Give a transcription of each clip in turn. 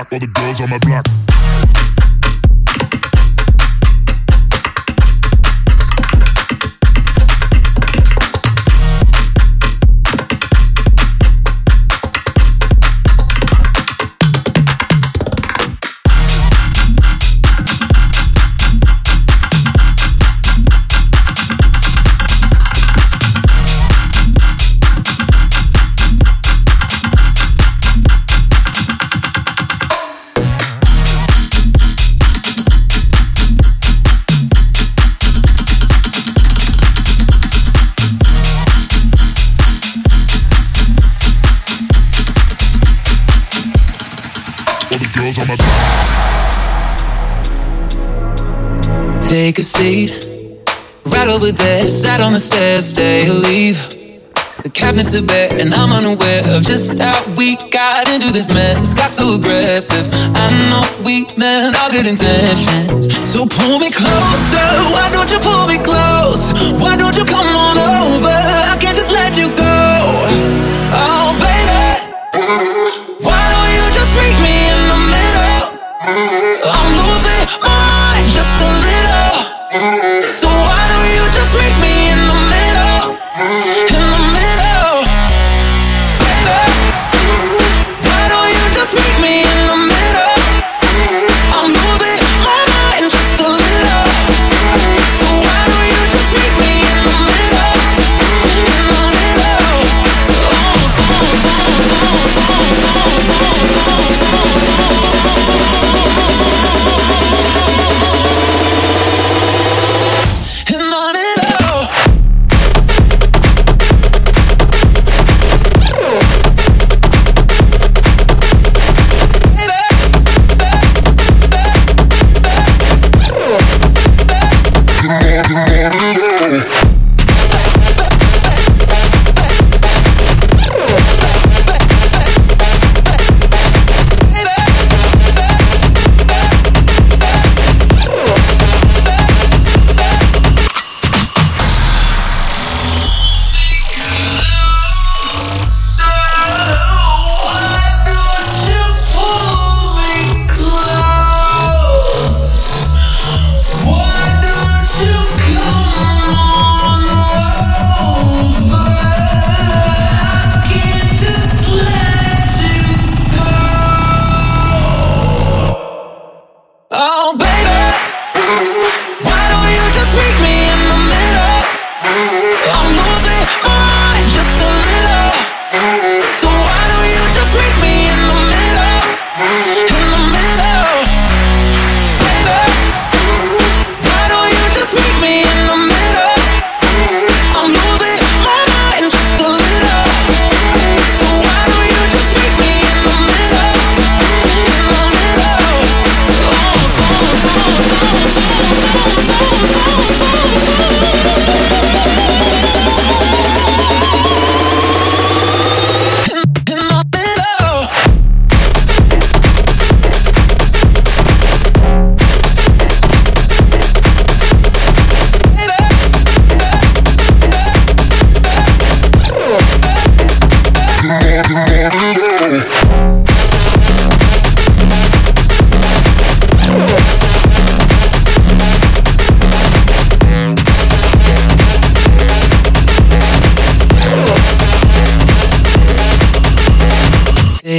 Glock, all the girls on my block. Girls on my. Take a seat, right over there. Sat on the stairs, stay or leave. The cabinets are bare, and I'm unaware of just how we got into this mess. Got so aggressive. I know we meant all good intentions. So pull me closer. Why don't you pull me close? Why don't you come on over? I can't just let you go. Oh, baby.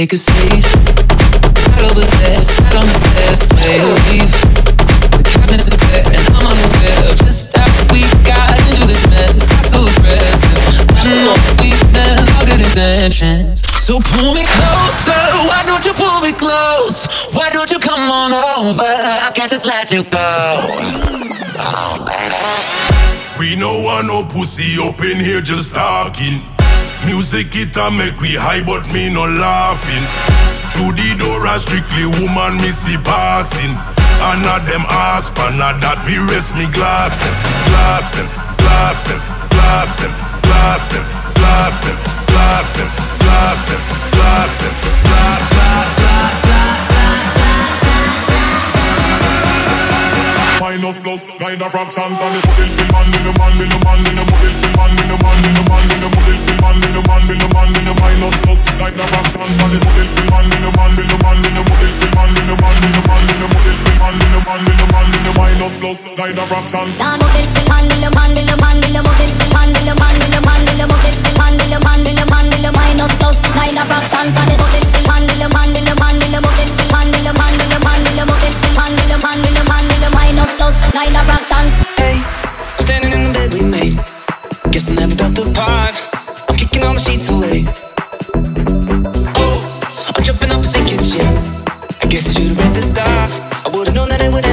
Take a seat. Right over there, sat on the stairs, stay or leave. The cabinets are bare, and I'm unaware just how we got into this mess. Got so aggressive. I don't know we meant all good intentions. So pull me closer. Why don't you pull me close? Why don't you come on over? I can't just let you go. Oh, baby. We no want no pussy up in here just talking. Music it a make we high, but me no laughing. Through the door, a strictly woman me see passing. And not them ass, but not that we rest me glass them, glass them, glass them, glass them, glass them, glass them, glass them, glass them, glass them, glass, glass, glass, glass. minus plus kind of fractions and it's model the man in the man in the man in the model the man in the man in the man in the model the man in the man when the man, in the man, in the minus plus Like the fraction on the model When man, when the man, when the man, in the model When man, in the man, in the man, in the model When man, in the man, in the man, in the minus plus Like the fraction Da model, man, in the man, in the man, in the model When man, when the man, when the man, when the model When man, in the man, in the man, in the minus plus Like the fraction on the model When man, in the man, in the man, in the model When man, when the man, in the man, in the model When man, in the man, when the man, when the minus plus Like the fraction Hey, standing in the bed we made Guess I never felt the part kicking all the sheets away. Oh, I'm jumping up and sinking shit I guess I should've read the stars. I would've known that it would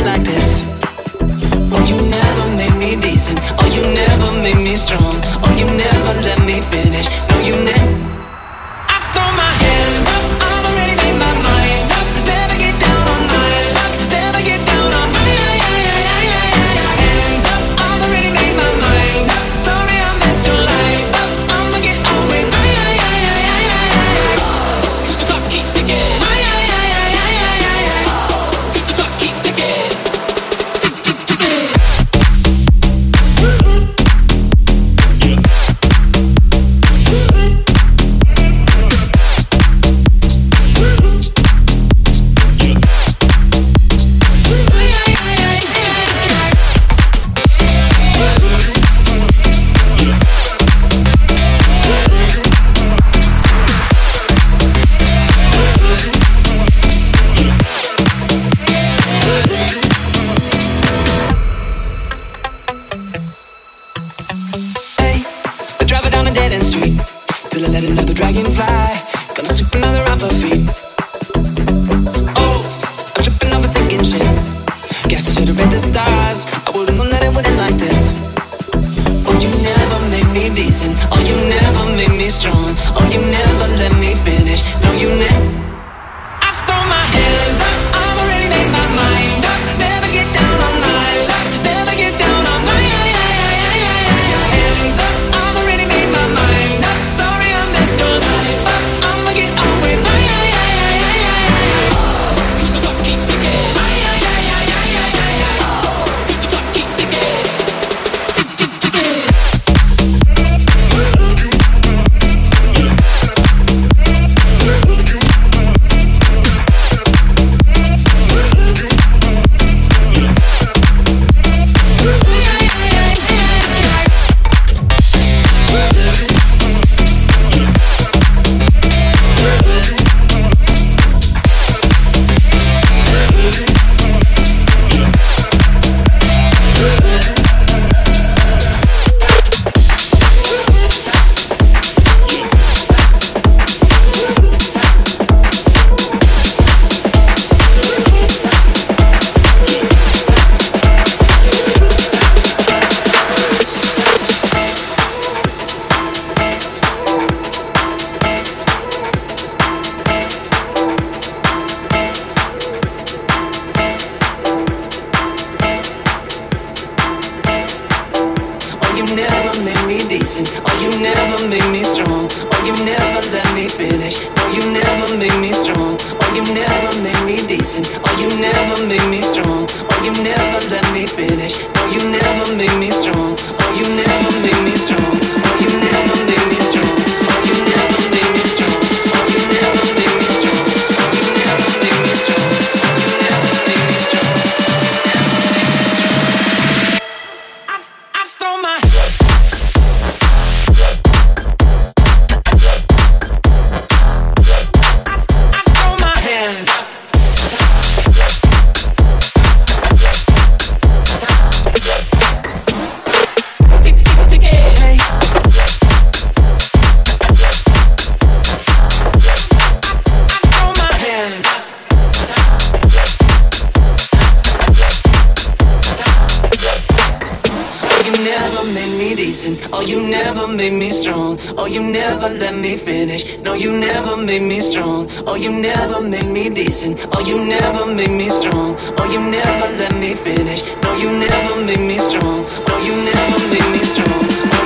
never let me finish. No, you never make me strong. No, you never make me strong.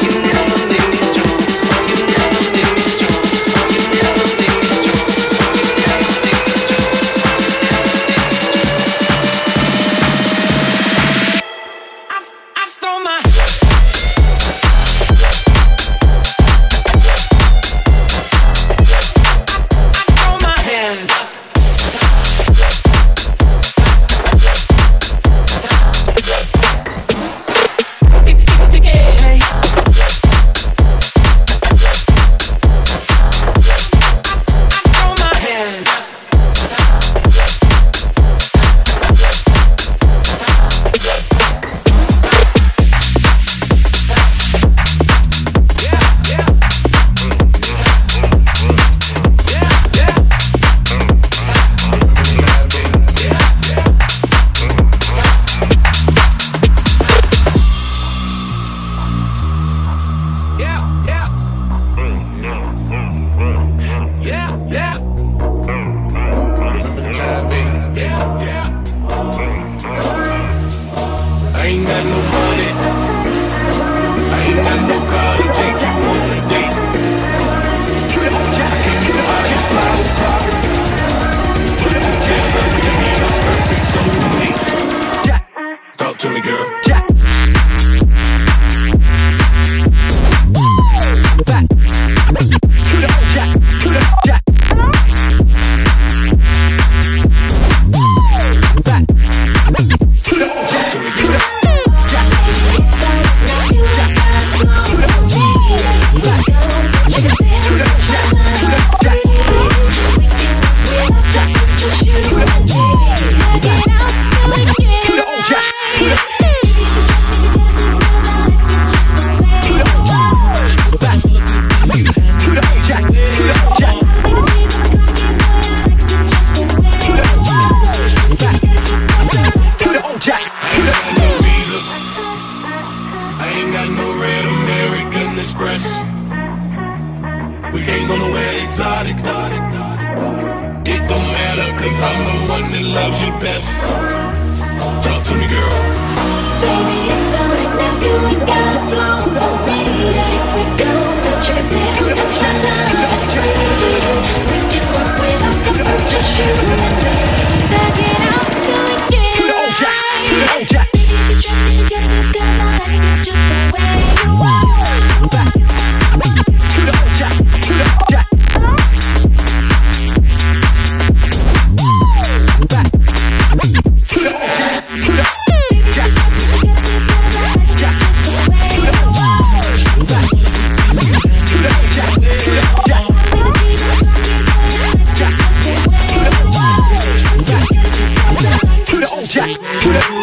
Cause I'm the one that loves you best. Talk to me, girl. Baby, it's alright now. You ain't gotta flow for me. Let it go. Touch your damn, touch my love. It's crazy. We can work with our comforts, just you and me. Back it up till it gets. To the old jack, to the old jack. Baby, you just Put it.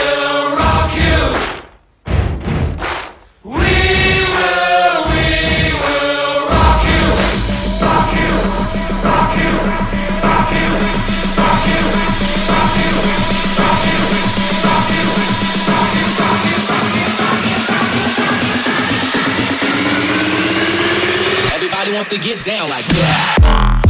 wants to get down like that.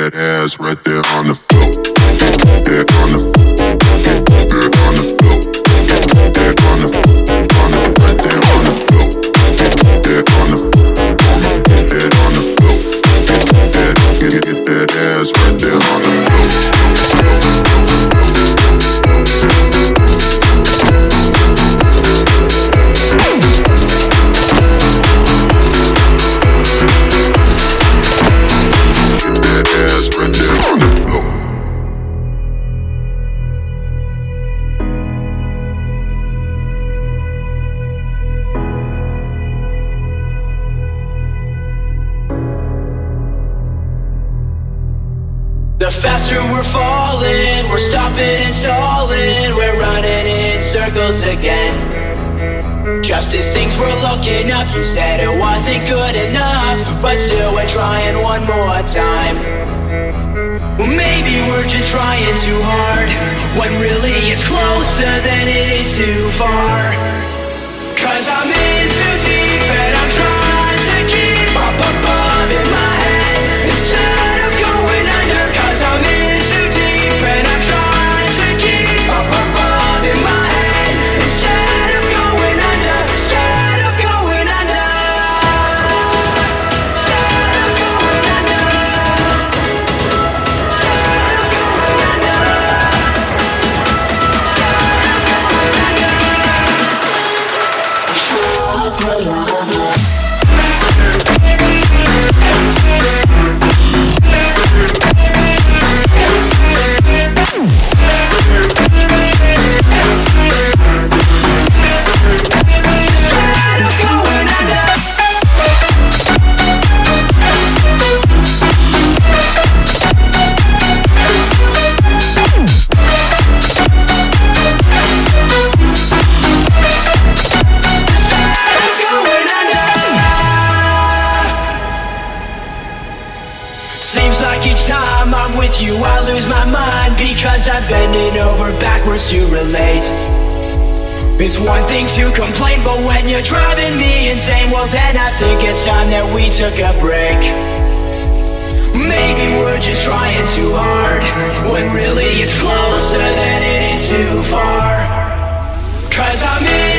That ass right there on the floor. Wasn't good enough, but still we're trying one more time. Well, maybe we're just trying too hard, when really it's closer than it is too far. Cause I'm in too deep and I'm It's one thing to complain, but when you're driving me insane, well, then I think it's time that we took a break. Maybe we're just trying too hard, when really it's closer than it is too far. Cause I'm in